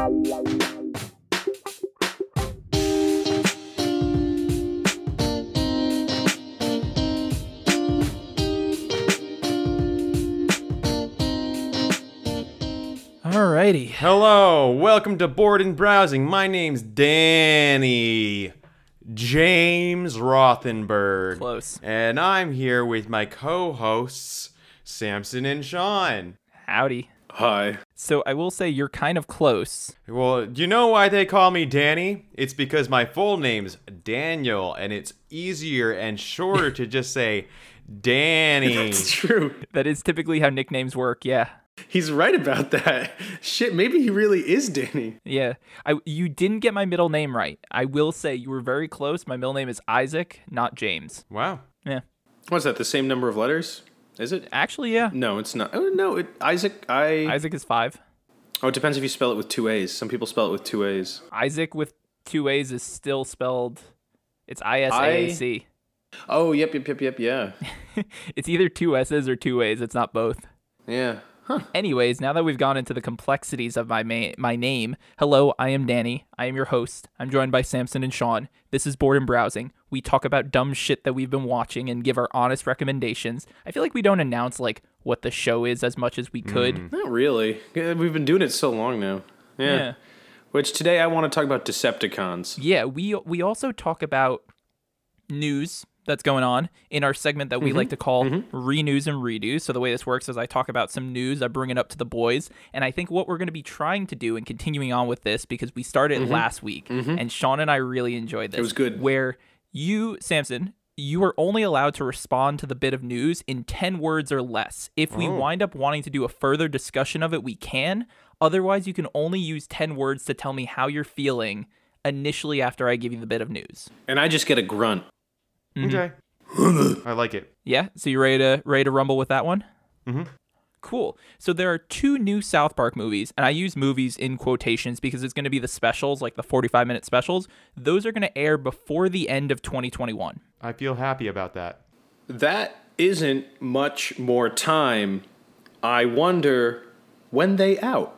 Alrighty. Hello, welcome to Board and Browsing. My name's Danny James Rothenberg. Close. And I'm here with my co hosts, Samson and Sean. Howdy. Hi. So I will say you're kind of close. Well, do you know why they call me Danny? It's because my full name's Daniel, and it's easier and shorter to just say Danny. It's true. That is typically how nicknames work. Yeah. He's right about that. Shit, maybe he really is Danny. Yeah. I you didn't get my middle name right. I will say you were very close. My middle name is Isaac, not James. Wow. Yeah. What's that? The same number of letters? Is it? Actually, yeah. No, it's not. Oh no, it Isaac. I. Isaac is 5. Oh, it depends if you spell it with two A's. Some people spell it with two A's. Isaac with two A's is still spelled it's I S A A C. Oh, yep, yep, yep, yep. Yeah, It's either two S's or two A's. It's not both. yeah. Huh. Anyways, now that we've gone into the complexities of my ma- my name, hello, I am Danny. I am your host. I'm joined by Samson and Sean. This is Board and Browsing. We talk about dumb shit that we've been watching and give our honest recommendations. I feel like we don't announce like what the show is as much as we could. Mm. Not really. We've been doing it so long now. Yeah. Yeah. Which today I want to talk about Decepticons. Yeah, we we also talk about news that's going on in our segment that we mm-hmm. like to call mm-hmm. renews and redos. So the way this works is I talk about some news, I bring it up to the boys, and I think what we're going to be trying to do and continuing on with this because we started mm-hmm. last week and Sean and I really enjoyed this. It was good. Where you, Samson, you are only allowed to respond to the bit of news in 10 words or less. If we oh. wind up wanting to do a further discussion of it, we can. Otherwise, you can only use 10 words to tell me how you're feeling initially after I give you the bit of news. And I just get a grunt. Okay. I like it. Yeah, so you ready to ready to rumble with that one? Mm-hmm. Cool. So there are two new South Park movies, and I use movies in quotations because it's going to be the specials, like the 45 minute specials. Those are going to air before the end of 2021. I feel happy about that. That isn't much more time. I wonder when they out.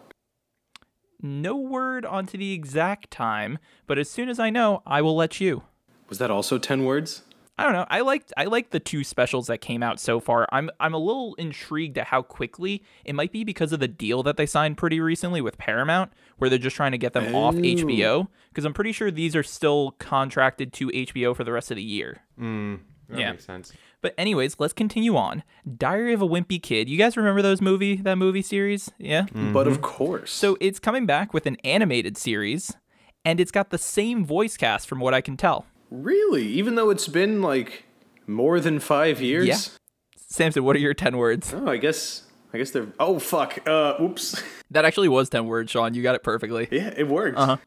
No word onto the exact time, but as soon as I know, I will let you. Was that also ten words? I don't know. I liked I liked the two specials that came out so far. I'm I'm a little intrigued at how quickly it might be because of the deal that they signed pretty recently with Paramount, where they're just trying to get them off HBO. Because I'm pretty sure these are still contracted to HBO for the rest of the year. Mm, that Yeah. makes sense. But anyways, let's continue on. Diary of a Wimpy Kid. You guys remember those movie that movie series? Yeah. But of mm-hmm. course. So it's coming back with an animated series, and it's got the same voice cast from what I can tell. Really? Even though it's been like more than five years? Yeah. Samson, what are your ten words? Oh, I guess I guess they're oh fuck. Uh oops. That actually was 10 words, Sean. You got it perfectly. yeah, it worked. Uh-huh.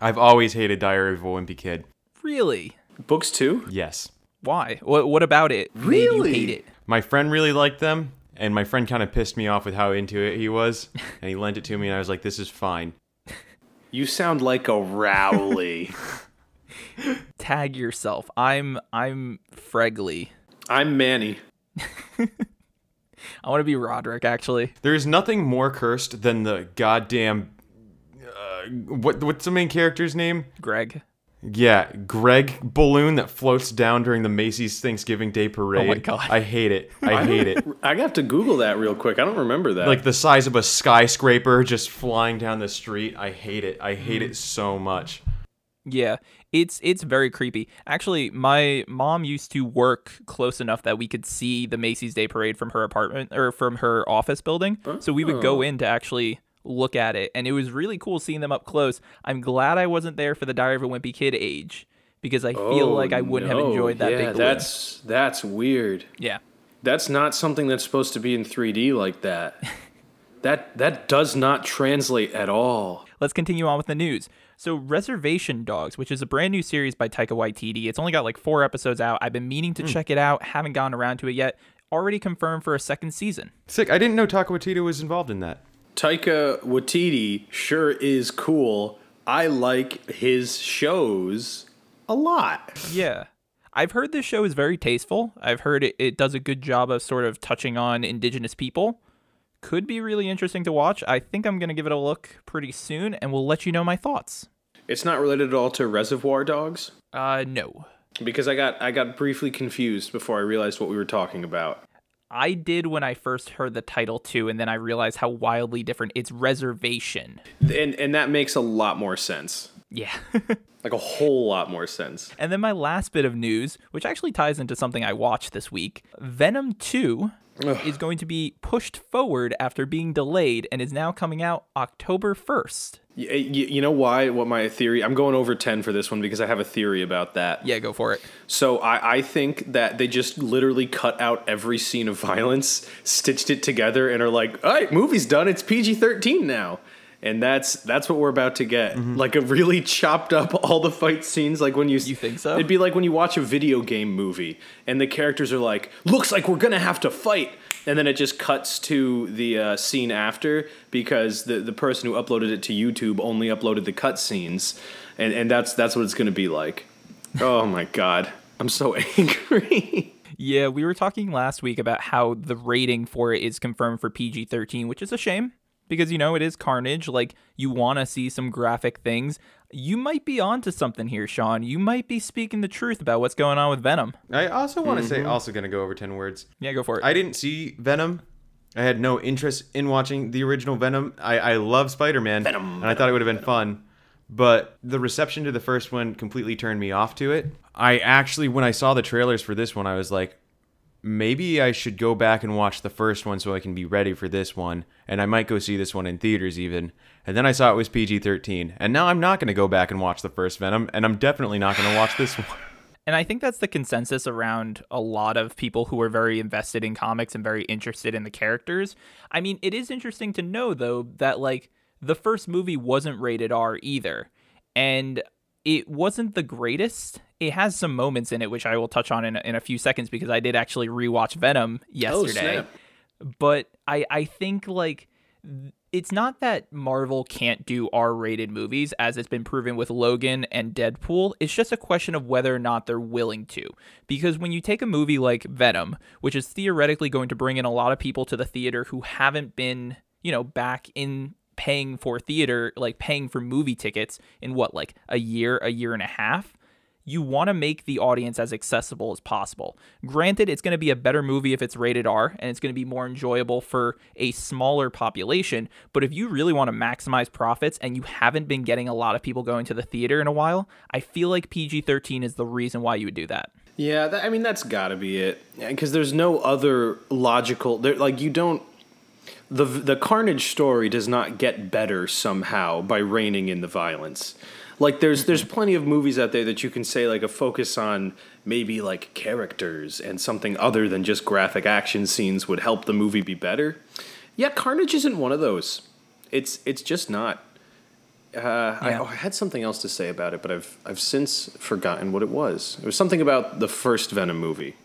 I've always hated Diary of a Wimpy Kid. Really? Books too? Yes. Why? What, what about it really? made you Really? hate it? My friend really liked them, and my friend kind of pissed me off with how into it he was, and he lent it to me, and I was like, this is fine. You sound like a Rowley. Tag yourself. I'm I'm Fregley. I'm Manny. I want to be Roderick, actually. There is nothing more cursed than the goddamn. Uh, what what's the main character's name? Greg. Yeah, Greg balloon that floats down during the Macy's Thanksgiving Day parade. Oh my god. I hate it. I hate it. I have to Google that real quick. I don't remember that. Like the size of a skyscraper just flying down the street. I hate it. I hate it so much. Yeah, it's it's very creepy. Actually, my mom used to work close enough that we could see the Macy's Day Parade from her apartment or from her office building. So we would go oh. in to actually look at it, and it was really cool seeing them up close. I'm glad I wasn't there for the Diary of a Wimpy Kid age because I feel Oh, like I wouldn't have enjoyed that yeah, balloon. That's that's weird. Yeah. That's not something that's supposed to be in 3D like that. that that does not translate at all. Let's continue on with the news. So, Reservation Dogs, which is a brand new series by Taika Waititi, it's only got like four episodes out. I've been meaning to hmm. check it out, haven't gotten around to it yet. Already confirmed for a second season. Sick. I didn't know Taika Waititi was involved in that. Taika Waititi sure is cool. I like his shows a lot. Yeah. I've heard this show is very tasteful. I've heard it, it does a good job of sort of touching on indigenous people could be really interesting to watch. I think I'm going to give it a look pretty soon and we'll let you know my thoughts. It's not related at all to Reservoir Dogs Uh no. because I got I got briefly confused before I realized what we were talking about. I did when I first heard the title too and then I realized how wildly different it's reservation. And and that makes a lot more sense. Yeah. Like a whole lot more sense. and then my last bit of news, which actually ties into something I watched this week. Venom 2 is going to be pushed forward after being delayed and is now coming out October 1st. You, eh, you know why? What my theory? I'm going over 10 for this one because I have a theory about that. Yeah, go for it. So I, I think that they just literally cut out every scene of violence, stitched it together, and are like, all right, movie's done. It's PG 13 now. And that's that's what we're about to get. Like a really chopped up all the fight scenes. Like when you You think so? It'd be like when you watch a video game movie and the characters are like, "Looks like we're gonna have to fight," and then it just cuts to the uh, scene after because the the person who uploaded it to YouTube only uploaded the cut scenes, and and that's that's what it's gonna be like. Oh my god, I'm so angry. Yeah, we were talking last week about how the rating for it is confirmed for PG 13, which is a shame because, you know, it is carnage. Like, you want to see some graphic things. You might be onto something here, Sean. You might be speaking the truth about what's going on with Venom. I also want to say, mm-hmm. also going to go over 10 words. Yeah, go for it. I didn't see Venom. I had no interest in watching the original Venom. I, I love Spider Man. And I thought it would have been fun. But the reception to the first one completely turned me off to it. I actually, when I saw the trailers for this one, I was like, maybe I should go back and watch the first one so I can be ready for this one. And I might go see this one in theaters even. And then I saw it was PG 13. And now I'm not going to go back and watch the first Venom. And I'm definitely not going to watch this one. And I think that's the consensus around a lot of people who are very invested in comics and very interested in the characters. I mean, it is interesting to know, though, that like the first movie wasn't rated R either. And it wasn't the greatest. It has some moments in it, which I will touch on in a, in a few seconds because I did actually rewatch Venom oh, yesterday. snap. but I, I think like it's not that Marvel can't do R-rated movies as it's been proven with Logan and Deadpool. It's just a question of whether or not they're willing to. Because when you take a movie like Venom, which is theoretically going to bring in a lot of people to the theater who haven't been, you know, back in paying for theater, like paying for movie tickets in what like a year, a year and a half, you want to make the audience as accessible as possible. Granted, it's going to be a better movie if it's rated R and it's going to be more enjoyable for a smaller population. But if you really want to maximize profits and you haven't been getting a lot of people going to the theater in a while, I feel like PG 13 is the reason why you would do that. Yeah, that, I mean that's got to be it. Because there's no other logical. There, like you don't. The the Carnage story does not get better somehow by reining in the violence. Like there's there's plenty of movies out there that you can say like a focus on maybe like characters and something other than just graphic action scenes would help the movie be better. Yeah, Carnage isn't one of those. It's it's just not. Uh, I, oh, I had something else to say about it, but I've I've since forgotten what it was. It was something about the first Venom movie.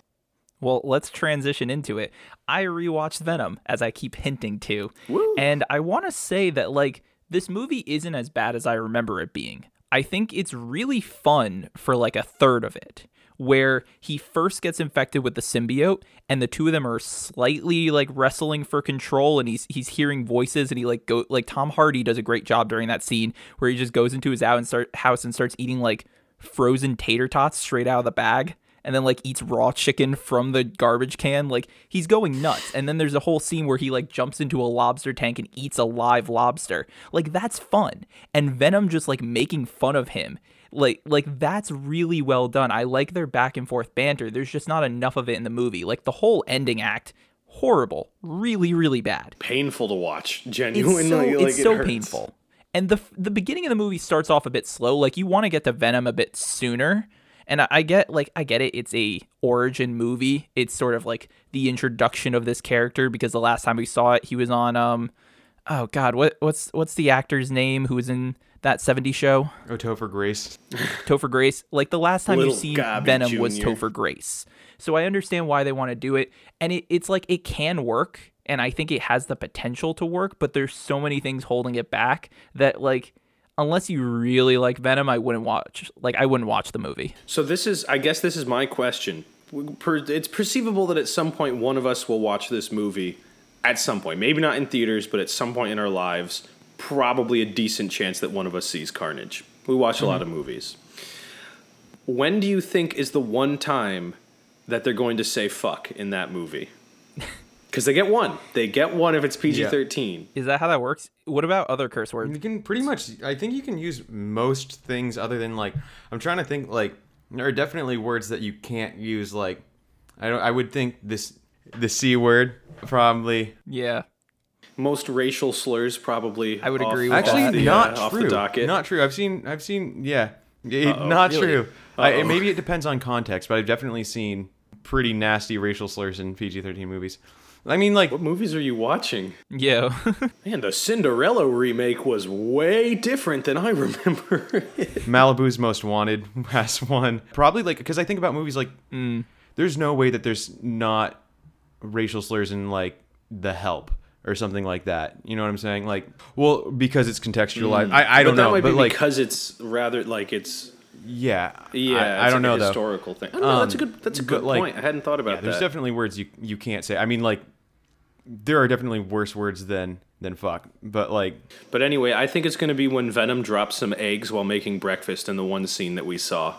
Well, let's transition into it. I rewatched Venom, as I keep hinting to. Woo. And I want to say that, like, this movie isn't as bad as I remember it being. I think it's really fun for like a third of it, where he first gets infected with the symbiote, and the two of them are slightly like wrestling for control, and he's he's hearing voices, and he like go like Tom Hardy does a great job during that scene where he just goes into his out and start house and starts eating like frozen tater tots straight out of the bag and then like eats raw chicken from the garbage can like he's going nuts. And then there's a whole scene where he like jumps into a lobster tank and eats a live lobster. Like that's fun. And venom just like making fun of him. Like like that's really well done. I like their back and forth banter. There's just not enough of it in the movie. Like the whole ending act horrible. Really really bad. Painful to watch, it's so, like, it's it so hurts. painful. And the the beginning of the movie starts off a bit slow. Like you want to get to Venom a bit sooner. And I, I get like I get it. It's a origin movie. It's sort of like the introduction of this character because the last time we saw it, he was on um, oh god, what what's what's the actor's name who was in that 70 show? Oh, Topher Grace. Topher Grace. Like the last time Little you see Gabby Venom was Jr.. Topher Grace. So I understand why they want to do it. And it, it's like it can work. And I think it has the potential to work, but there's so many things holding it back that like unless you really like Venom, I wouldn't watch like I wouldn't watch the movie. So this is, I guess, this is my question. It's perceivable that at some point one of us will watch this movie at some point. Maybe not in theaters, but at some point in our lives, probably a decent chance that one of us sees Carnage. We watch a lot of mm-hmm. movies. When do you think is the one time that they're going to say fuck in that movie? Because they get one. They get one if it's PG 13. Is that how that works? What about other curse words? You can pretty much. I think you can use most things other than like. I'm trying to think like there are definitely words that you can't use. Like I don't. I would think this the c word probably. Yeah. Most racial slurs probably. I would off- agree with off Actually, that. the, not uh, off true. the docket. Not true. I've seen. I've seen. Yeah, It- not Really? true. I, maybe it depends on context, but I've definitely seen pretty nasty racial slurs in PG-13 movies. I mean, like what movies are you watching? Yeah. Man, the Cinderella remake was way different than I remember. Malibu's Most Wanted has one. Probably like because I think about movies like mm. there's no way that there's not racial slurs in like The Help or something like that. You know what I'm saying? Like, well, because it's contextualized. Mm. I, I don't but that know, might but be like, because it's rather like it's yeah, yeah. I, I don't like know a though. historical thing. I don't know. That's a Um, good. That's a good like, point. I hadn't thought about Yeah, there's that. definitely words you you can't say. I mean, like, there are definitely worse words than than fuck. But like, But anyway, I think it's going to be when Venom drops some eggs while making breakfast in the one scene that we saw.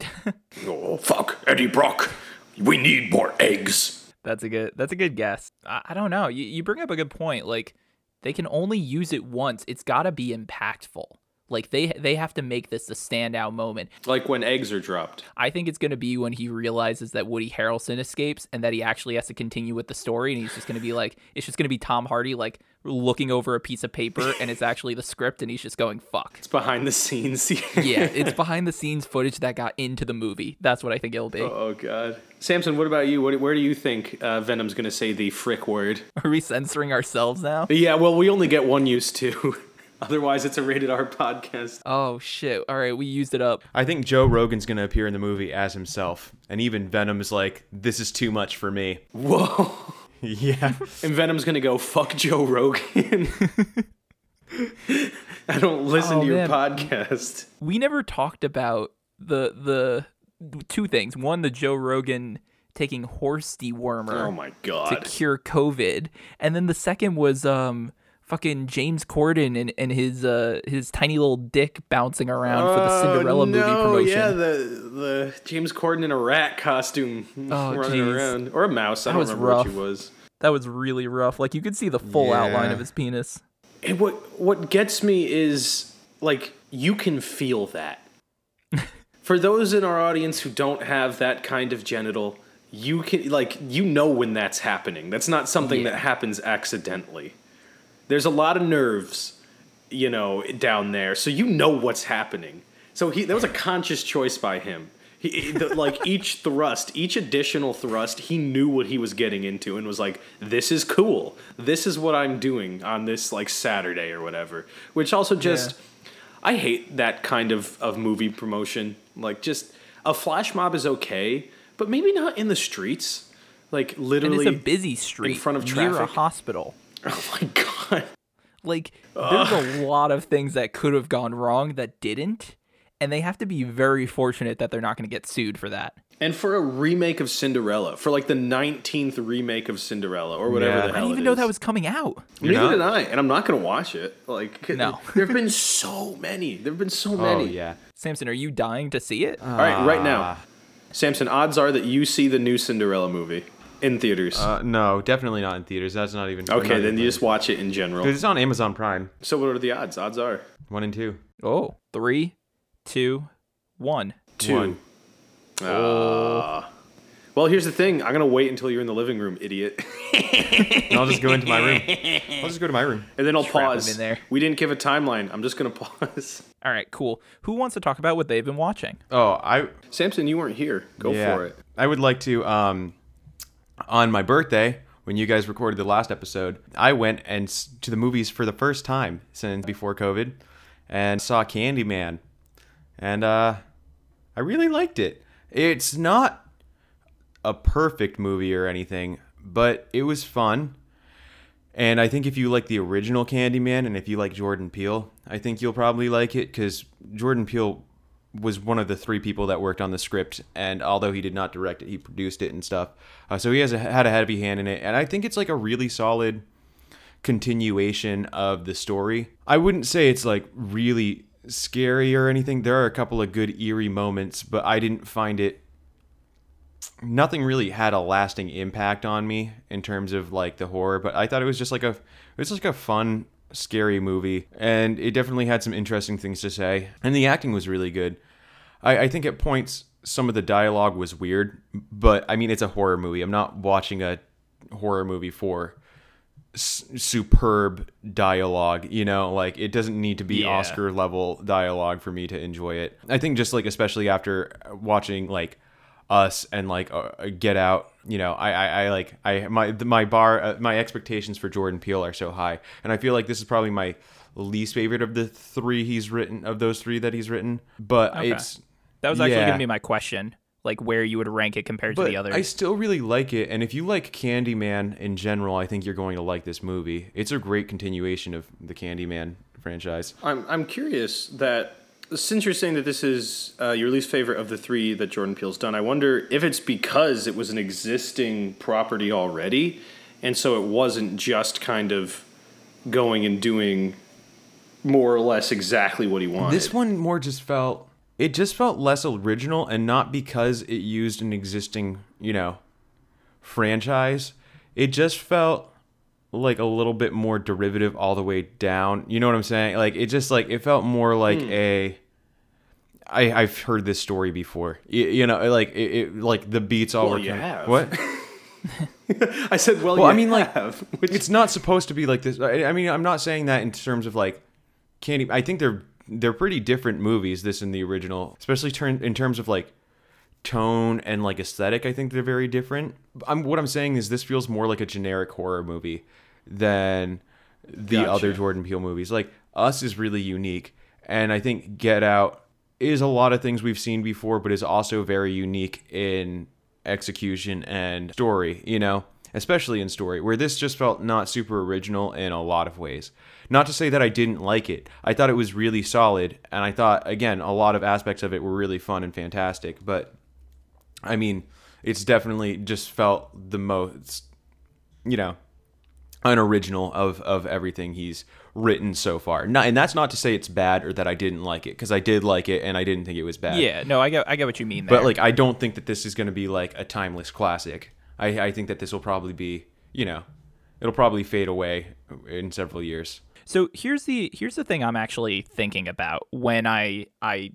oh fuck, Eddie Brock! We need more eggs. That's a good. That's a good guess. I, I don't know. You you bring up a good point. Like they can only use it once. It's got to be impactful. Like they they have to make this a standout moment. Like when eggs are dropped. I think it's going to be when he realizes that Woody Harrelson escapes and that he actually has to continue with the story and he's just going to be like it's just going to be Tom Hardy like looking over a piece of paper and it's actually the script and he's just going fuck. It's behind the scenes. Yeah, it's behind the scenes footage that got into the movie. That's what I think it'll be. oh god. Samson, what about you? What, where do you think uh, Venom's going to say the frick word? Are we censoring ourselves now? Yeah, well, we only get one use too. Otherwise, it's a rated R podcast. Oh shit. All right, we used it up. I think Joe Rogan's gonna appear in the movie as himself, and even Venom is like, "This is too much for me." Whoa. yeah, And Venom's gonna go fuck Joe Rogan. I don't listen Oh, to your man. podcast. we never talked about the the two things. One, the Joe Rogan taking horse dewormer Oh my god! to cure COVID, and then the second was um fucking James Corden and, and his uh his tiny little dick bouncing around for the Cinderella movie promotion. Oh, Yeah, the the James Corden in a rat costume Oh, running jeez. around, or a mouse. I That don't was remember rough. which he was. That was really rough. Like you could see the full outline of his penis. And what what gets me is like you can feel that. For those in our audience who don't have that kind of genital, you can like you know when that's happening. That's not something Yeah. that happens accidentally. There's a lot of nerves, you know, down there, so you know what's happening. So he that was a conscious choice by him. He, he- the, like each thrust, each additional thrust, he knew what he was getting into and was like, "This is cool. This is what I'm doing on this like Saturday or whatever." Which also just, I hate that kind of of movie promotion. Like, just a flash mob is okay, but maybe not in the streets. Like And literally, it's a busy street in front of near a hospital. oh my god. Like there's a lot of things that could have gone wrong that didn't, and they have to be very fortunate that they're not going to get sued for that. And for a remake of Cinderella, for like the 19th remake of Cinderella or whatever Yeah. the I hell I didn't it even know is. that was coming out. Neither not? did I, and I'm not gonna watch it. Like, No. there have been so many. There have been so many. oh many. yeah. Samson, are you dying to see it? All right, right now, Ah. Samson. Odds are that you see the new Cinderella movie in theaters. Uh, no, definitely not in theaters. That's not even. okay, then you just watch it in general. because it's on Amazon Prime. So, what are the odds? Odds are One and two. oh, three, two, one. two. One. Ah. well, here's the thing. I'm gonna wait until you're in the living room, idiot, And I'll just go into my room. I'll just go to my room. and then I'll Trap pause. in there. We didn't give a timeline. I'm just gonna pause. All right, cool. Who wants to talk about what they've been watching? Oh, I Samson, you weren't here. Go yeah. for it. I would like to um on my birthday when you guys recorded the last episode, I went and to the movies for the first time since before COVID and saw Candyman. And uh I really liked it. It's not a perfect movie or anything, but it was fun. And I think if you like the original Candyman and if you like Jordan Peele, I think you'll probably like it cuz Jordan Peele was one of the three people that worked on the script, and although he did not direct it, he produced it and stuff. Uh, so he has a, had a heavy hand in it, and I think it's like a really solid continuation of the story. I wouldn't say it's like really scary or anything. There are a couple of good eerie moments, but I didn't find it nothing really had a lasting impact on me in terms of like the horror, but I thought it was just like a it was just like a fun scary movie and it definitely had some interesting things to say and the acting was really good. I, I think at points some of the dialogue was weird, but I mean it's a horror movie. I'm not watching a horror movie for s- superb dialogue you know like it doesn't need to be Yeah. oscar level dialogue for me to enjoy it i think just like especially after watching like us and like uh, get out you know i i, I like i my my bar uh, my expectations for jordan peele are so high and i feel like this is probably my least favorite of the three he's written of those three that he's written but Okay. it's That was actually Yeah. going to be my question, like where you would rank it compared to the others. I still really like it, and if you like Candyman in general, I think you're going to like this movie. It's a great continuation of the Candyman franchise. I'm I'm curious that since you're saying that this is uh, your least favorite of the three that Jordan Peele's done, I wonder if it's because it was an existing property already, and so it wasn't just kind of going and doing more or less exactly what he wanted. This one more just felt it just felt less original, and not because it used an existing you know franchise. It just felt like a little bit more derivative all the way down. You know what I'm saying? Like it just like it felt more like Hmm. a. I, I've heard this story before. You, you know, like it, it, like the beats all Well, were kind- have. what? I said, well, Well, I mean, like, have, which it's not supposed to be like this. I, I mean, I'm not saying that in terms of like candy. I think they're they're pretty different movies. This and the original, especially turn in terms of like tone and like aesthetic. I think they're very different. I'm what I'm saying is this feels more like a generic horror movie than the Gotcha. other Jordan Peele movies. Like Us is really unique, and I think Get Out is a lot of things we've seen before, but is also very unique in execution and story, you know, especially in story, where this just felt not super original in a lot of ways. Not to say that I didn't like it. I thought it was really solid, and I thought, again, a lot of aspects of it were really fun and fantastic, but I mean, it's definitely just felt the most, you know, unoriginal of of everything he's written so far. Not, and that's not to say it's bad or that I didn't like it because I did like it and I didn't think it was bad. yeah, no, I get I get what you mean there. But like, I don't think that this is going to be like a timeless classic. I I think that this will probably be, you know, it'll probably fade away in several years. So here's the here's the thing I'm actually thinking about when I I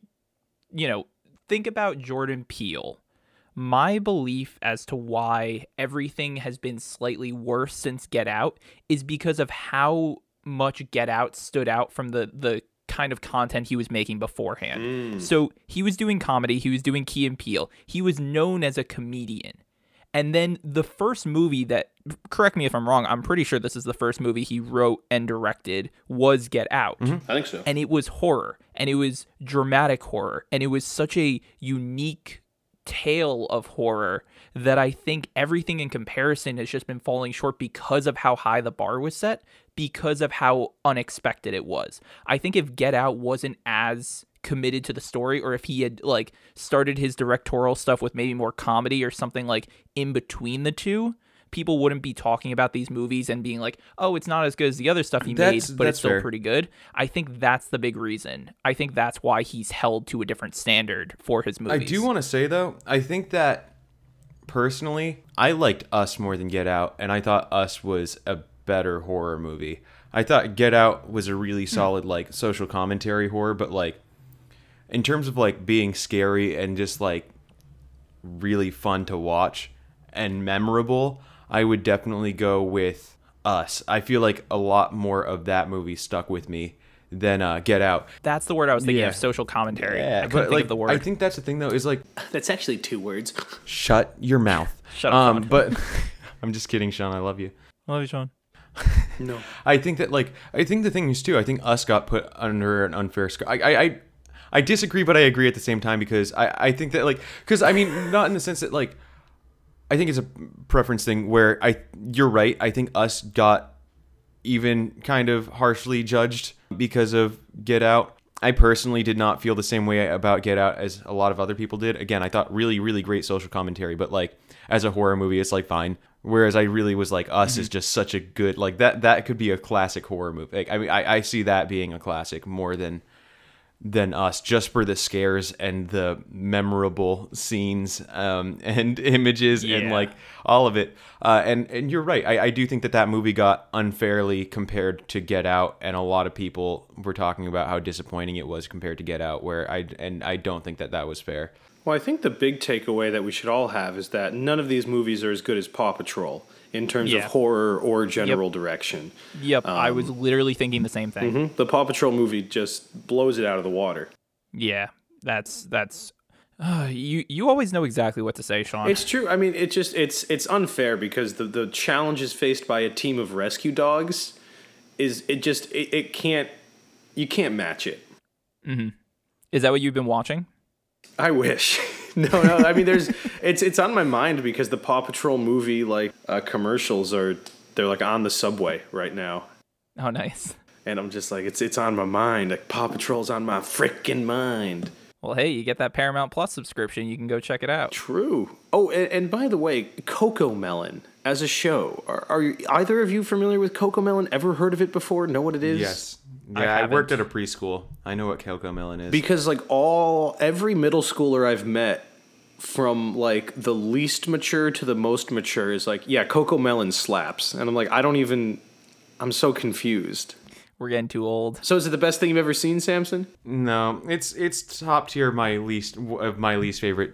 you know think about Jordan Peele. My belief as to why everything has been slightly worse since Get Out is because of how much Get Out stood out from the the kind of content he was making beforehand. Mm. So he was doing comedy, he was doing Key and Peele. He was known as a comedian. And then the first movie that, correct me if I'm wrong, I'm pretty sure this is the first movie he wrote and directed was Get Out. Mm-hmm. I think so. And it was horror, and it was dramatic horror, and it was such a unique tale of horror that I think everything in comparison has just been falling short because of how high the bar was set, because of how unexpected it was. I think if Get Out wasn't as committed to the story or if he had like started his directorial stuff with maybe more comedy or something like in between the two people wouldn't be talking about these movies and being like oh it's not as good as the other stuff he That's- made but it's still fair. pretty good i think that's the big reason i think that's why he's held to a different standard for his movies I do want to say though, I think that personally, I liked Us more than Get Out, and I thought Us was a better horror movie. I thought Get Out was a really hmm. solid like social commentary horror, but like in terms of like being scary and just like really fun to watch and memorable, I would definitely go with Us. I feel like a lot more of that movie stuck with me than uh, Get Out. that's the word i was thinking Yeah. of social commentary Yeah, i couldn't but think like of the word I think that's the thing though is like That's actually two words. Shut your mouth. Shut up, Um, but I'm just kidding, Sean. I love you. I love you sean No. I think that like I think the thing is too. I think us got put under an unfair score. I I. I I disagree, but I agree at the same time because I, I think that like because I mean not in the sense that like I think it's a preference thing where I you're right. I think us got even kind of harshly judged because of Get Out. I personally did not feel the same way about Get Out as a lot of other people did. Again, I thought really, really great social commentary, but like as a horror movie, it's like fine. Whereas I really was like, Us is mm-hmm. just such a good like that. That could be a classic horror movie. Like, I mean, I, I see that being a classic more than than us just for the scares and the memorable scenes um, and images and like all of it. Uh, and and you're right. I, I do think that that movie got unfairly compared to get out and a lot of people were talking about how disappointing it was compared to get out where i and i don't think that that was fair. Well, I think the big takeaway that we should all have is that none of these movies are as good as Paw Patrol in terms Yeah. of horror or general direction. Yep, I was Um, literally thinking the same thing. Mhm. The Paw Patrol movie just blows it out of the water. Yeah, that's that's. Uh, you you always know exactly what to say, Sean. It's true. I mean, it just it's it's unfair because the the challenges faced by a team of rescue dogs is it just it, it can't you can't match it. Is that what you've been watching? I wish. no, no. I mean, there's it's it's on my mind because the Paw Patrol movie like uh, commercials are they're like on the subway right now, Oh, nice. and I'm just like it's it's on my mind. Like Paw Patrol's on my freaking mind. Well, hey, you get that Paramount Plus subscription, you can go check it out. True. Oh, and, and by the way, CoComelon as a show. Are, are you, either of you familiar with CoComelon? Ever heard of it before? Know what it is? yes I yeah I, worked at a preschool i know what CoComelon is Because like all every middle schooler I've met from like the least mature to the most mature is like, yeah, CoComelon slaps. And I'm like, I don't even I'm so confused. We're getting too old. So is it the best thing you've ever seen, Samson? no it's it's top tier my least of my least favorite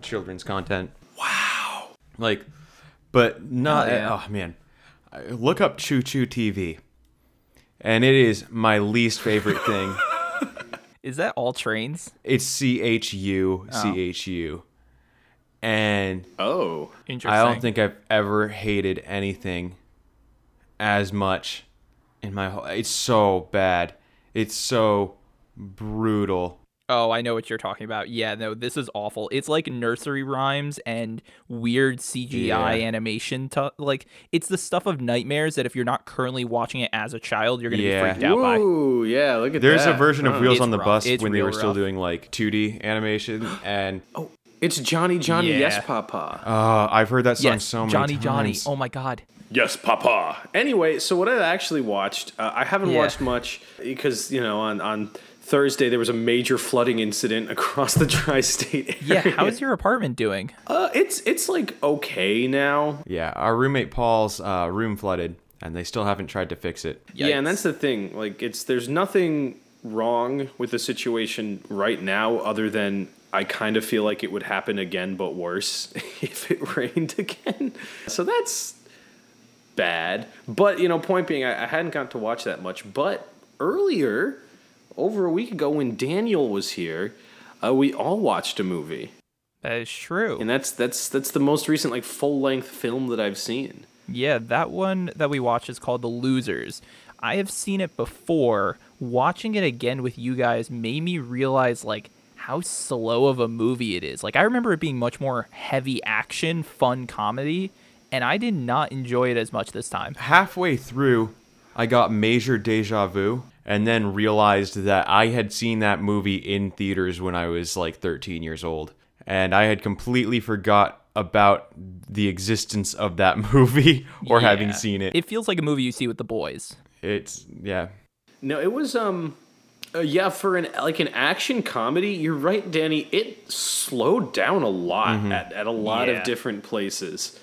children's content Wow. like but not Oh, yeah. oh man look up ChuChu TV and it is my least favorite thing Is that all trains? it's c-h-u c-h-u oh. and Oh. Interesting. i don't think i've ever hated anything as much in my whole it's so bad it's so brutal Oh, I know what you're talking about. Yeah, no, this is awful. It's like nursery rhymes and weird CGI Yeah. animation. To, like, it's the stuff of nightmares that if you're not currently watching it as a child, you're going to Yeah. be freaked out by. Ooh, yeah, look at that. there's that. a version of wheels It's on the rough. bus It's when they real were still doing like 2d animation and Oh, it's Johnny Johnny Yeah. Yes Papa. uh, i've heard that song Yes, so many Johnny, times Johnny. Oh my God. Yes, Papa. Anyway, so what I actually watched, uh, I haven't Yeah. watched much because you know on on Thursday there was a major flooding incident across the tri-state Area. Yeah, area. how's your apartment doing? Uh, it's it's like okay now. Yeah, our roommate Paul's uh, room flooded, and they still haven't tried to fix it. Yeah, and that's the thing. Like, it's there's nothing wrong with the situation right now, other than I kind of feel like it would happen again, but worse if it rained again. So that's bad. But you know, point being, I, I hadn't gotten to watch that much. But earlier, over a week ago, when Daniel was here, uh, we all watched a movie, That is true. and that's that's that's the most recent like full length film that I've seen. Yeah, that one that we watched is called The Losers. I have seen it before. Watching it again with you guys made me realize like how slow of a movie it is. Like I remember it being much more heavy action, fun comedy, and I did not enjoy it as much this time. Halfway through, I got major deja vu, and then realized that I had seen that movie in theaters when I was like 13 years old, and I had completely forgot about the existence of that movie or having seen it. It feels like a movie you see with the boys. It's yeah. No, it was um uh, yeah, for an like an action comedy, you're right, Danny. It slowed down a lot at, at a lot Yeah. of different places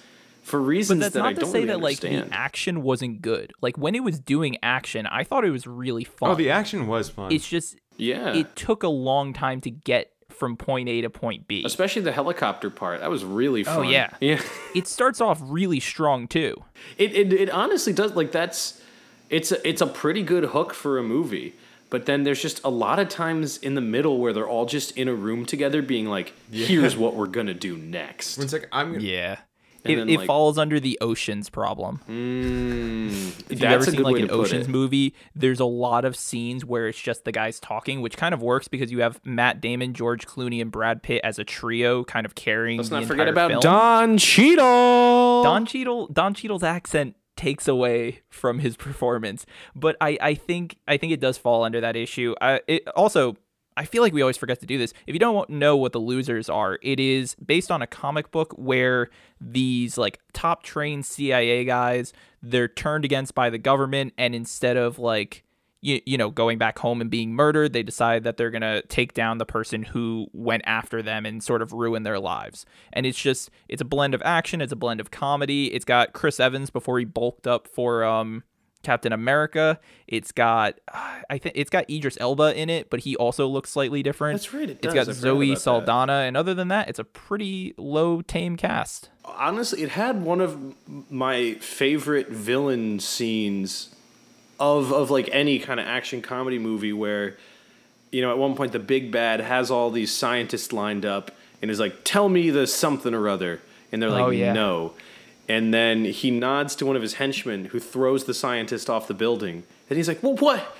for But reasons that's that I not to don't say really that like the action wasn't good. Like when it was doing action, I thought it was really fun. Oh, the action was fun. it's just yeah, it took a long time to get from point A to point B. especially the helicopter part. That was really oh, fun. Oh, yeah. yeah. It starts off really strong too. It, it it honestly does. Like that's it's a, it's a pretty good hook for a movie. But then there's just a lot of times in the middle where they're all just in a room together, being like, "Here's what we're gonna do next." it's like I'm gonna, Yeah. And It, then, it like- falls under the oceans problem. Mm, If you've ever seen like an oceans it. movie, there's a lot of scenes where it's just the guys talking, which kind of works because you have Matt Damon, George Clooney, and Brad Pitt as a trio, kind of carrying. Let's the not forget about film. Don Cheadle. Don Cheadle. Don Cheadle's accent takes away from his performance. But I, I think I think it does fall under that issue. I, it also I feel like we always forget to do this. If you don't know what the losers are, it is based on a comic book where these like top trained CIA guys they're turned against by the government, and instead of like you, you know going back home and being murdered, they decide that they're gonna take down the person who went after them and sort of ruin their lives. And it's just it's a blend of action, it's a blend of comedy. It's got Chris Evans before he bulked up for um Captain America. It's got I think it's got Idris Elba in it, but he also looks slightly different. That's right, it It's does. got I forgot Zoe about that. Saldana, and other than that, it's a pretty low tame cast. honestly, it had one of my favorite villain scenes of of like any kind of action comedy movie where you know at one point the big bad has all these scientists lined up and is like tell me the something or other and they're oh, like Oh, yeah. no and then he nods to one of his henchmen who throws the scientist off the building and he's like well what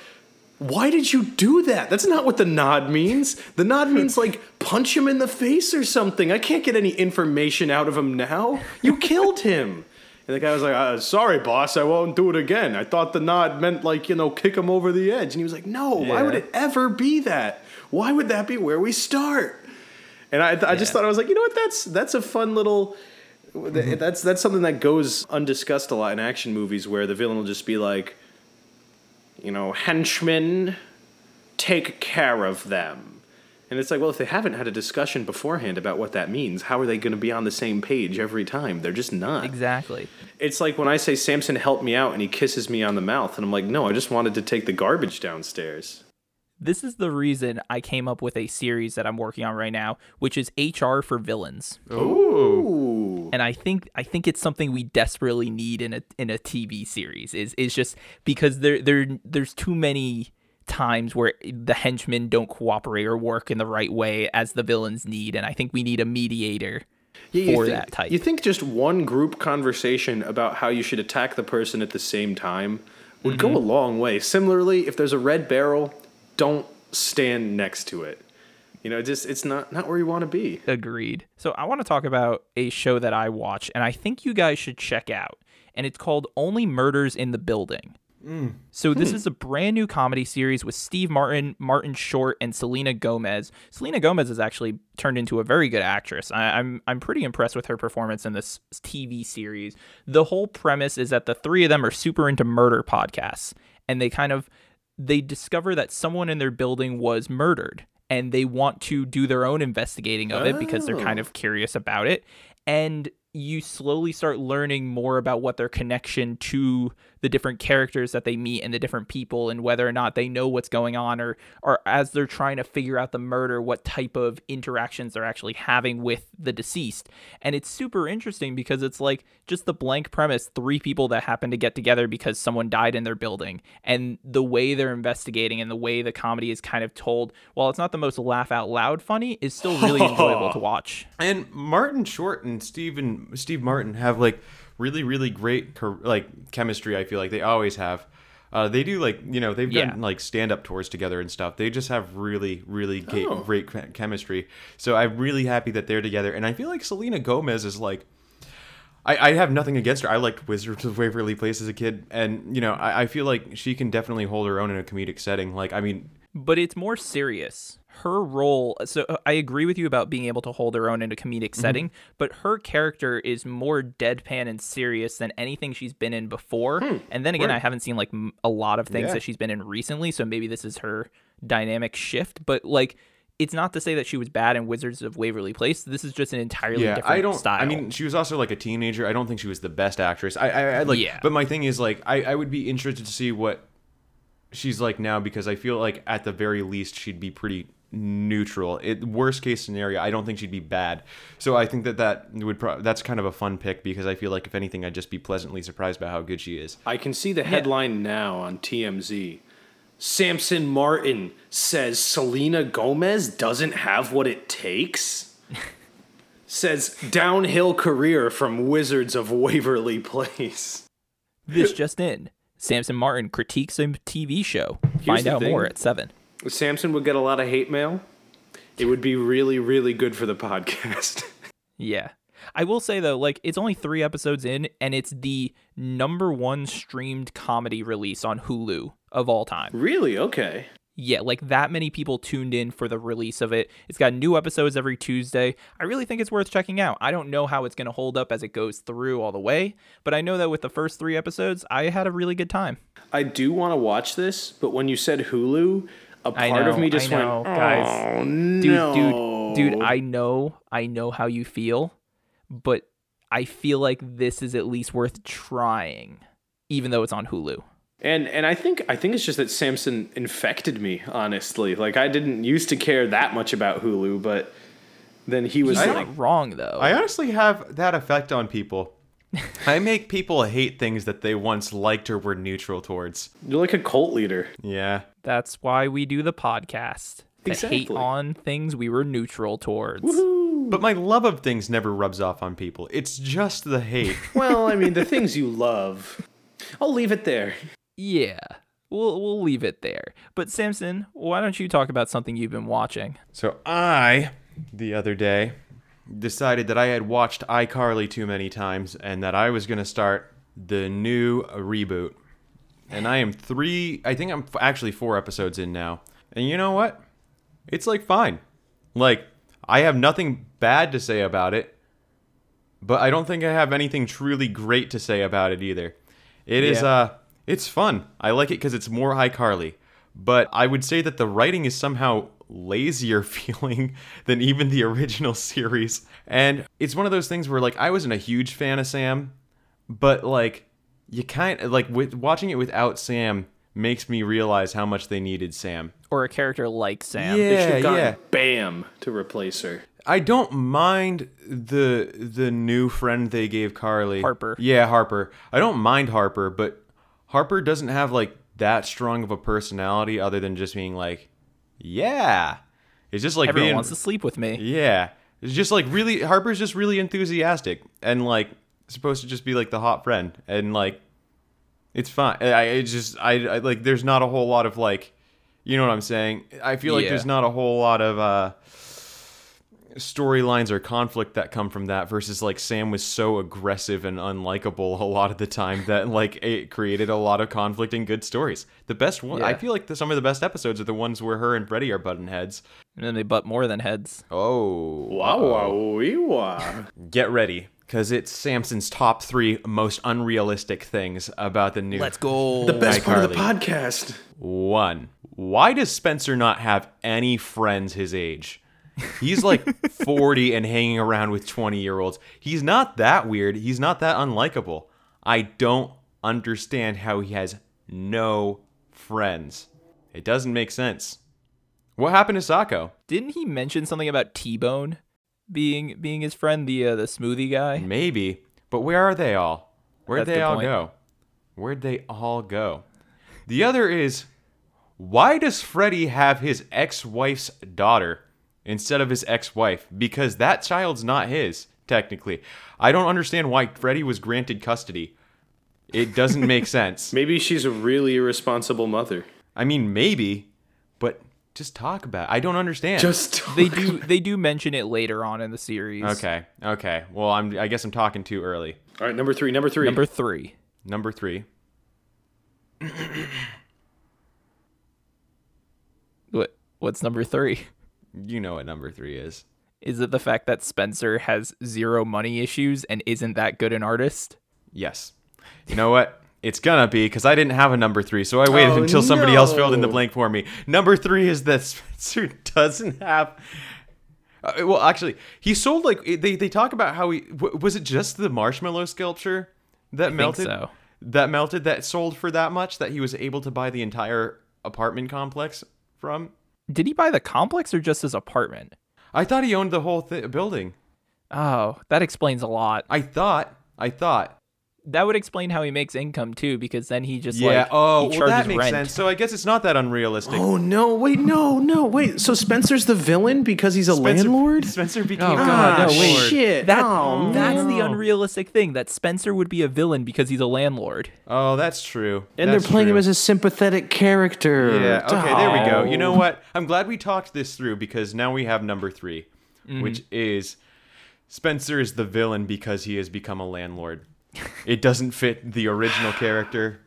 why did you do that? That's not what the nod means. The nod means like punch him in the face or something. I can't get any information out of him now. You killed him. And the guy was like, uh, "Sorry, boss, I won't do it again. I thought the nod meant like you know kick him over the edge." And he was like, "No, why would it ever be that? Why would that be where we start?" And I, I just Yeah. thought I was like, you know what? That's that's a fun little. Mm-hmm. That's that's something that goes undiscussed a lot in action movies, where the villain will just be like, you know, henchmen, take care of them. And it's like, well, if they haven't had a discussion beforehand about what that means, how are they going to be on the same page every time? They're just not. Exactly. It's like when I say, Samson, help me out, and he kisses me on the mouth, and I'm like, no, I just wanted to take the garbage downstairs. This is the reason I came up with a series that I'm working on right now, which is HR for villains. Ooh. And I think I think it's something we desperately need in a in a TV series. Is is just because there there there's too many times where the henchmen don't cooperate or work in the right way as the villains need, and I think we need a mediator Yeah, for think- that type. You think just one group conversation about how you should attack the person at the same time would Mm-hmm. go a long way. Similarly, if there's a red barrel, don't stand next to it. You know, just it's not not where you want to be. Agreed. So I want to talk about a show that I watch, and I think you guys should check out. And it's called Only Murders in the Building. Hmm. So this hmm. is a brand new comedy series with Steve Martin, Martin Short, and Selena Gomez. Selena Gomez has actually turned into a very good actress. I, I'm I'm pretty impressed with her performance in this TV series. The whole premise is that the three of them are super into murder podcasts, and they kind of they discover that someone in their building was murdered and they want to do their own investigating of it because they're kind oh. of curious about it. And you slowly start learning more about what their connection to the different characters that they meet and the different people and whether or not they know what's going on or or as they're trying to figure out the murder what type of interactions they're actually having with the deceased. And it's super interesting because it's like just the blank premise three people that happen to get together because someone died in their building. And the way they're investigating and the way the comedy is kind of told while it's not the most laugh out loud funny is still really enjoyable to watch. And Martin Short and Steven Steve Martin have like really really great like chemistry. I feel like they always have. Uh, they do like you know they've Yeah. done like stand up tours together and stuff. They just have really really great, Oh. great che- chemistry. So I'm really happy that they're together. And I feel like Selena Gomez is like. I, I have nothing against her. I liked Wizards of Waverly Place as a kid, and you know I, I feel like she can definitely hold her own in a comedic setting. Like I mean, but it's more serious. Her role, so uh, I agree with you about being able to hold her own in a comedic setting, but her character is more deadpan and serious than anything she's been in before. And then again, I haven't seen like a lot of things Yeah. that she's been in recently, so maybe this is her dynamic shift. But like, it's not to say that she was bad in Wizards of Waverly Place. This is just an entirely yeah, different I don't. style. I mean, she was also like a teenager. I don't think she was the best actress. I, I, I like. Yeah. But my thing is like, I, I would be interested to see what she's like now because I feel like at the very least she'd be pretty neutral. It worst case scenario, I don't think she'd be bad. So I think that that would pro- that's kind of a fun pick because I feel like if anything, I'd just be pleasantly surprised by how good she is. I can see the headline now on TMZ. Samson Martin says Selena Gomez doesn't have what it takes. says downhill career from Wizards of Waverly Place. this just in: Samson Martin critiques a TV show. Find the out more at seven. Samson would get a lot of hate mail. It would be really, really good for the podcast. Yeah. I will say though, like it's only three episodes in, and it's the number one streamed comedy release on Hulu of all time. Really? Okay. Yeah, like that many people tuned in for the release of it. It's got new episodes every Tuesday. I really think it's worth checking out. I don't know how it's going to hold up as it goes through all the way, but I know that with the first three episodes, I had a really good time. I do want to watch this, but when you said Hulu, a I part of me just I know, went, guys. "Oh Dude, no, dude, dude, I know, I know how you feel, but I feel like this is at least worth trying, even though it's on Hulu. And and I think I think it's just that Samson infected me. Honestly, like I didn't used to care that much about Hulu, but then he was He's like, not wrong though. I honestly have that effect on people. I make people hate things that they once liked or were neutral towards. "You're like a cult leader." Yeah. That's why we do the podcast. To hate on things we were neutral towards. But my love of things never rubs off on people. It's just the hate. Well, I mean, the things you love. I'll leave it there. Yeah. We'll we'll leave it there. But Samson, why don't you talk about something you've been watching? so I, the other day, decided that I had watched iCarly too many times and that I was going to start the new reboot. And I am three, I think I'm actually four episodes in now. And you know what? It's like fine. Like, I have nothing bad to say about it, but I don't think I have anything truly great to say about it either. It is, Yeah. uh, it's fun. I like it because it's more iCarly. But I would say that the writing is somehow lazier feeling than even the original series. And it's one of those things where, like, I wasn't a huge fan of Sam, but, like, you kind of, like, with watching it without Sam makes me realize how much they needed Sam. Or a character like Sam. They should Yeah, have gotten yeah. Bam to replace her. I don't mind the the new friend they gave Carly. Harper. Yeah, Harper. I don't mind Harper, but Harper doesn't have like that strong of a personality other than just being like, yeah. It's just like Everyone being wants to sleep with me. yeah. It's just like really Harper's just really enthusiastic and like supposed to just be like the hot friend and like it's fine. I it's just I, I like there's not a whole lot of like you know what I'm saying? I feel like Yeah. there's not a whole lot of uh storylines or conflict that come from that versus like Sam was so aggressive and unlikable a lot of the time that like it created a lot of conflict and good stories. The best one I feel like the, some of the best episodes are the ones where her and Freddie are button heads. And then they butt more than heads. Oh. Wow, wow, wee, wow. get ready because it's Samson's top three most unrealistic things about the new. Let's go. The best part of the podcast. One. Why does Spencer not have any friends his age? He's like 40 and hanging around with 20 year olds. He's not that weird. He's not that unlikable. I don't understand how he has no friends. It doesn't make sense. What happened to Socko? Didn't he mention something about T-Bone being being his friend, the uh, the smoothie guy? Maybe, but where are they all? Where'd That's they all point. go? Where'd they all go? The other is why does Freddy have his ex-wife's daughter instead of his ex-wife? Because that child's not his, technically. I don't understand why Freddy was granted custody. It doesn't make sense. Maybe she's a really irresponsible mother. I mean, maybe, but just talk about it. I don't understand. Just They do they do mention it later on in the series. Okay, okay. Well, I'm I guess I'm talking too early. all right. Number three. Number three. Number three. Number 3. What what's number three? You know what number 3 is. Is it the fact that Spencer has zero money issues and isn't that good an artist? Yes. You know what? It's gonna be because I didn't have a number three, so I waited Oh, until somebody else filled in the blank for me. Number three is that Spencer doesn't have. Uh, well, actually, he sold like they they talk about how he w- was it just the marshmallow sculpture that melted so. that melted that sold for that much that he was able to buy the entire apartment complex from. Did he buy the complex or just his apartment? I thought he owned the whole th- building. Oh, that explains a lot. I thought. I thought. That would explain how he makes income too, because then he just Yeah. like oh, he well, that makes rent. sense. So I guess it's not that unrealistic. Oh no! Wait, no, no, wait. So Spencer's the villain because he's a Spencer, landlord. Spencer became Oh, a God, Ah, no, wait. shit! That, oh, that's the unrealistic thing that Spencer would be a villain because he's a landlord. Oh, that's true. And That's they're playing true. him as a sympathetic character. Yeah. Okay. There we go. Oh. You know what? I'm glad we talked this through because now we have number 3 Mm-hmm. which is Spencer is the villain because he has become a landlord. It doesn't fit the original character.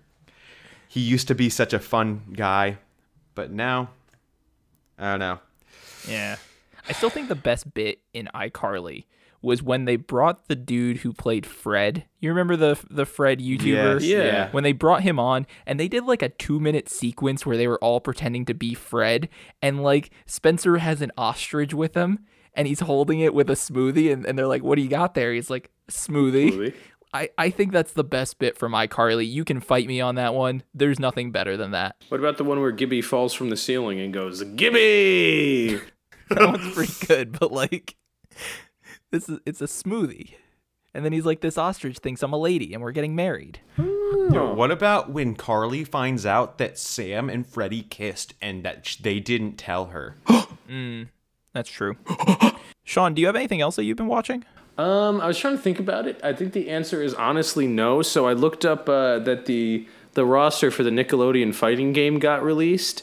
He used to be such a fun guy, but now, I don't know. Yeah. I still think the best bit in iCarly was when they brought the dude who played Fred. You remember the the Fred YouTuber? Yes, Yeah. yeah. When they brought him on and they did like a 2-minute sequence where they were all pretending to be Fred and like Spencer has an ostrich with him and he's holding it with a smoothie and, and they're like, "What do you got there?" He's like, "Smoothie." Smoothie. I, I think that's the best bit from iCarly. You can fight me on that one. There's nothing better than that. What about the one where Gibby falls from the ceiling and goes, Gibby? That one's pretty good, but like this is it's a smoothie. And then he's like, This ostrich thinks I'm a lady and we're getting married. Yo, what about when Carly finds out that Sam and Freddie kissed and that sh- they didn't tell her? Mm, that's true. Sean, do you have anything else that you've been watching? Um, I was trying to think about it. I think the answer is honestly no. So I looked up uh, that the the roster for the Nickelodeon fighting game got released,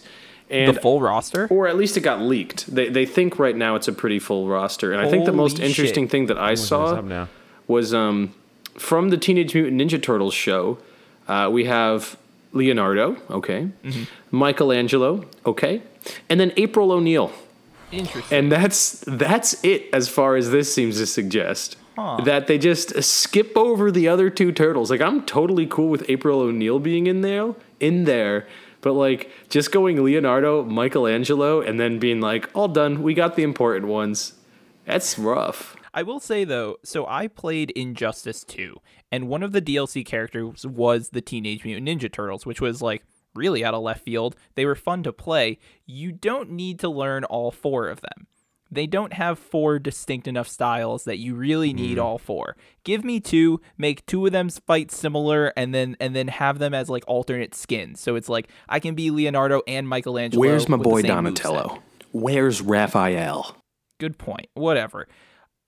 and the full roster? or at least it got leaked. They they think right now it's a pretty full roster, and I think the most Holy interesting shit. thing that I saw now? was um, from the Teenage Mutant Ninja Turtles show. Uh, we have Leonardo, okay, Mm-hmm. Michelangelo, okay, and then April O'Neil. Interesting. And that's that's it as far as this seems to suggest. That they just skip over the other two turtles. Like I'm totally cool with April O'Neil being in there, in there, but like just going Leonardo, Michelangelo, and then being like, all done. We got the important ones. That's rough. I will say though, so I played Injustice 2, and one of the DLC characters was the Teenage Mutant Ninja Turtles, which was like really out of left field. They were fun to play. You don't need to learn all four of them. They don't have four distinct enough styles that you really need mm. all four. Give me two, make two of them fight similar, and then and then have them as like alternate skins. So it's like I can be Leonardo and Michelangelo. Where's my boy same moveset. Donatello? Where's Raphael? good point. Whatever.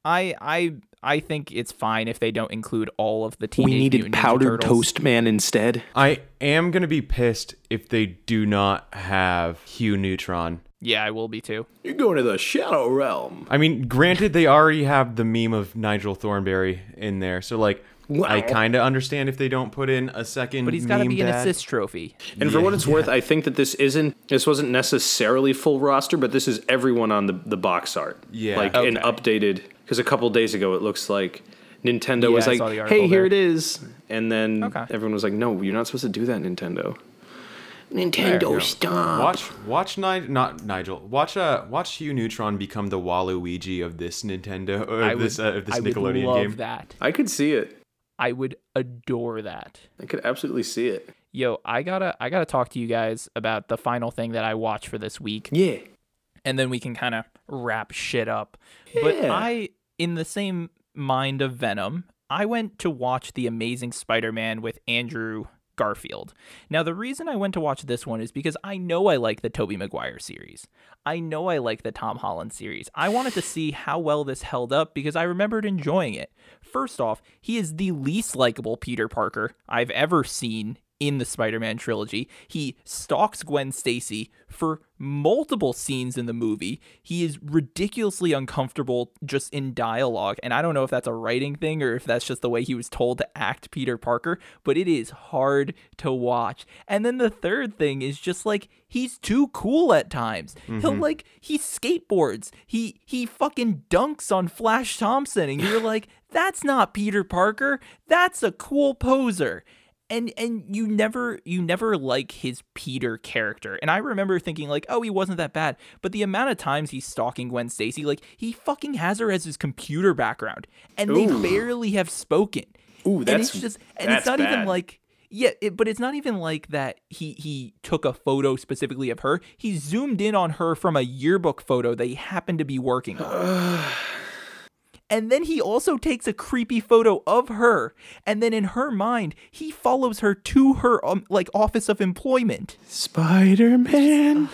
I I I think it's fine if they don't include all of the teenage We needed Mutant Ninja powdered Turtles. toast man instead. I am gonna be pissed if they do not have Hugh Neutron. Yeah, I will be too. You're going to the shadow realm. I mean, granted, they already have the meme of Nigel Thornberry in there, so like, I kind of understand if they don't put in a second. But he's got to be an assist trophy. And for what it's worth, I think that this isn't this wasn't necessarily full roster, but this is everyone on the the box art. Yeah. like an updated because a couple days ago it looks like Nintendo Yeah, was like, saw the "Hey, here there. it is," and then Okay. everyone was like, "No, you're not supposed to do that, Nintendo." Nintendo, stop. Watch, watch, Ni- not Nigel. Watch, uh, watch Hugh Neutron become the Waluigi of this Nintendo, or I this, would, uh, of this I would love game. that. I could see it. I would adore that. I could absolutely see it. Yo, I gotta I gotta talk to you guys about the final thing that I watched for this week. Yeah. and then we can kind of wrap shit up. Yeah. But I, in the same mind of Venom, I went to watch The Amazing Spider Man with Andrew Garfield. Now, the reason I went to watch this one is because I know I like the Tobey Maguire series. I know I like the Tom Holland series. I wanted to see how well this held up because I remembered enjoying it. First off, he is the least likable Peter Parker I've ever seen in the Spider-Man trilogy. He stalks Gwen Stacy for multiple scenes in the movie. He is ridiculously uncomfortable just in dialogue, and I don't know if that's a writing thing or if that's just the way he was told to act Peter Parker, but it is hard to watch. And then the third thing is just like he's too cool at times. He'll mm-hmm. like he skateboards. He he fucking dunks on Flash Thompson and you're like that's not Peter Parker. That's a cool poser and and you never you never like his Peter character. And I remember thinking like, oh, he wasn't that bad. But the amount of times he's stalking Gwen Stacy, like he fucking has her as his computer background, and they barely have spoken. Ooh, and that's- it's just and it's not even like. Yeah, it, but it's not even like that. He he took a photo specifically of her. He zoomed in on her from a yearbook photo that he happened to be working on. And then he also takes a creepy photo of her, and then in her mind, he follows her to her um, like office of employment. Spider Man.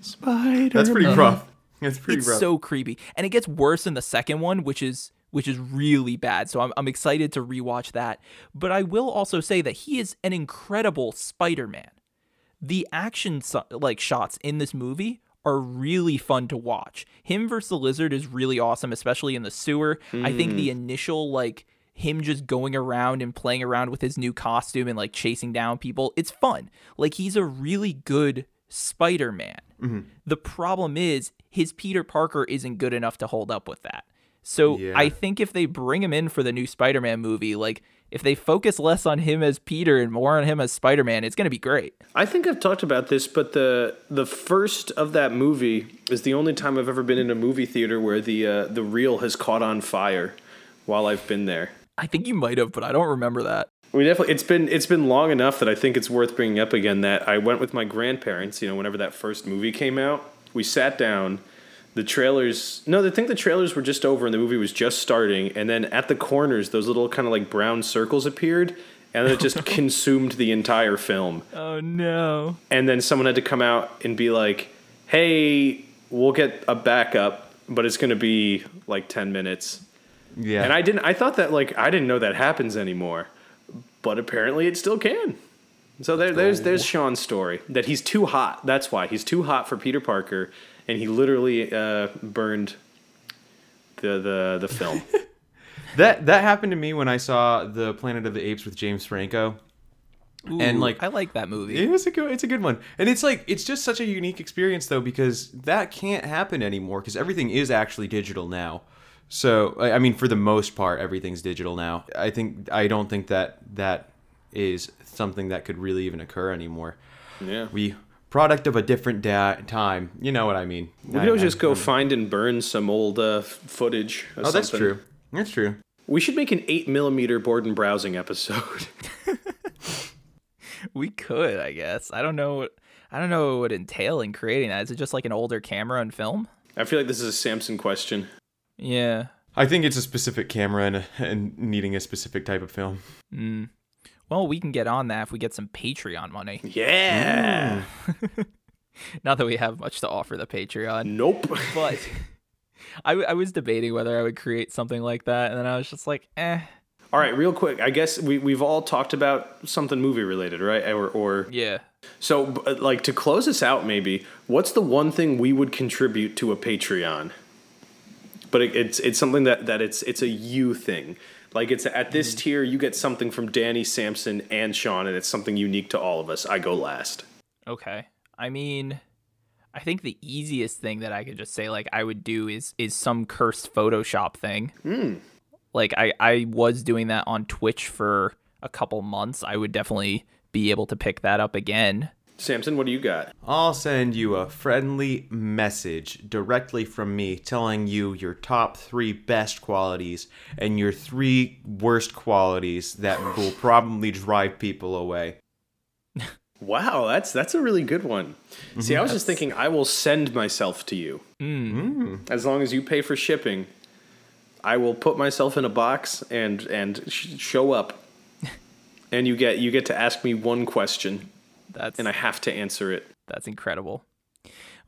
Spider. Man. That's pretty rough. That's pretty rough. It's rough. so creepy, and it gets worse in the second one, which is which is really bad. So I'm I'm excited to rewatch that. But I will also say that he is an incredible Spider-Man. The action so- like shots in this movie are really fun to watch. Him versus the lizard is really awesome, especially in the sewer. I think the mm. initial like him just going around and playing around with his new costume and like chasing down people, it's fun. Like he's a really good Spider-Man. Mm-hmm. The problem is his Peter Parker isn't good enough to hold up with that. So Yeah. I think if they bring him in for the new Spider-Man movie, like if they focus less on him as Peter and more on him as Spider-Man, it's going to be great. I think I've talked about this, but the the first of that movie is the only time I've ever been in a movie theater where the uh, the reel has caught on fire while I've been there. I think you might have, but I don't remember that. We definitely it's been it's been long enough that I think it's worth bringing up again that I went with my grandparents, you know, whenever that first movie came out. We sat down, the trailers no, I think the trailers were just over and the movie was just starting, and then at the corners those little kind of like brown circles appeared, and then it just consumed the entire film. Oh no. And then someone had to come out and be like, Hey, we'll get a backup, but it's gonna be like ten minutes. Yeah. And I didn't. I thought that like I didn't know that happens anymore, but apparently it still can. So there, there's there's oh. Sean's story that he's too hot. That's why he's too hot for Peter Parker, and he literally uh, burned the the the film. that that happened to me when I saw the Planet of the Apes with James Franco. And, like- I like that movie. It was a good, it's a good one, and it's like it's just such a unique experience though because that can't happen anymore because everything is actually digital now. So I I mean, for the most part, everything's digital now. I think I don't think that that is something that could really even occur anymore. yeah, We product of a different da- time. You know what I mean? we could always just go find and burn some old uh, footage. Or Oh, that's true. That's true. We should make an eight millimeter board and browsing episode. We could, I guess. I don't know. What, I don't know what it would entail in creating that. Is it just like an older camera and film? I feel like this is a Samson question. Yeah. I think it's a specific camera and, and needing a specific type of film. Mm. Well, we can get on that if we get some Patreon money. Yeah. Not that we have much to offer the Patreon, Nope. but I, I was debating whether I would create something like that, and then I was just like, eh, All right, real quick. I guess we we've all talked about something movie related, right? Or or yeah. so like to close us out. Maybe what's the one thing we would contribute to a Patreon? But it, it's it's something that that it's it's a you thing. Like it's at this mm-hmm. tier, you get something from Danny, Samson, and Sean, and it's something unique to all of us. I go last. Okay. I mean, I think the easiest thing that I could just say like I would do is is some cursed Photoshop thing. Hmm. Like I I was doing that on Twitch for a couple months. I would definitely be able to pick that up again. Samson, what do you got? I'll send you a friendly message directly from me telling you your top three best qualities and your three worst qualities that will probably drive people away. Wow, that's that's a really good one. Mm-hmm. See, I was just thinking I will send myself to you. Hmm. Mm. As long as you pay for shipping, I will put myself in a box and and sh- show up. and you get you get to ask me one question That's and I have to answer it. That's incredible.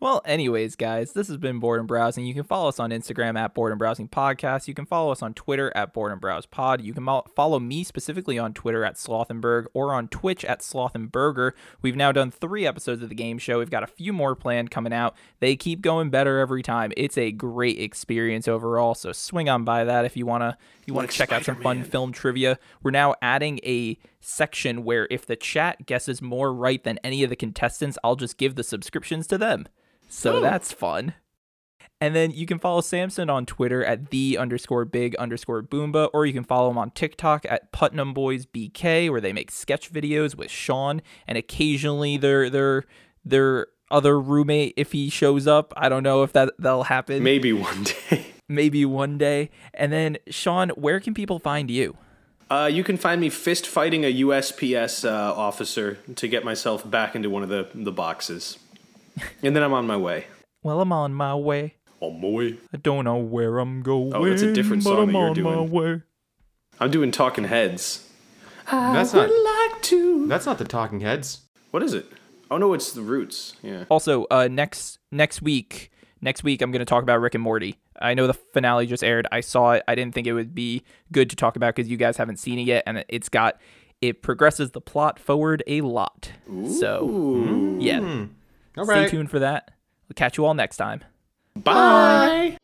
Well, anyways, guys, this has been Board and Browsing. You can follow us on Instagram at Board and Browsing Podcast. You can follow us on Twitter at Board and Browse Pod. You can follow me specifically on Twitter at Slothenberg or on Twitch at Slothenberger. We've now done three episodes of the game show. We've got a few more planned coming out. They keep going better every time. It's a great experience overall. So swing on by that if you wanna if you wanna Like check out some fun film trivia. We're now adding a section where if the chat guesses more right than any of the contestants, I'll just give the subscriptions to them. So Oh. that's fun. And then you can follow Samson on Twitter at the underscore big underscore boomba, or you can follow him on TikTok at Putnam Boys BK, where they make sketch videos with Sean, and occasionally their their their other roommate if he shows up. I don't know if that that'll happen. Maybe one day. Maybe one day. And then Sean, where can people find you? Uh, you can find me fist fighting a USPS uh, officer to get myself back into one of the, the boxes. And then I'm on my way. Well, I'm on my way. On my way. I don't know where I'm going. Oh, that's a different song I'm that you're on my doing. way. I'm doing Talking Heads. That's I not would like to. that's not the Talking Heads. What is it? Oh no, it's the Roots. Yeah. Also, uh, next next week, next week I'm going to talk about Rick and Morty. I know the finale just aired. I saw it. I didn't think it would be good to talk about because you guys haven't seen it yet, and it's got it progresses the plot forward a lot. So Ooh. yeah, All stay right. tuned for that. We'll catch you all next time. Bye.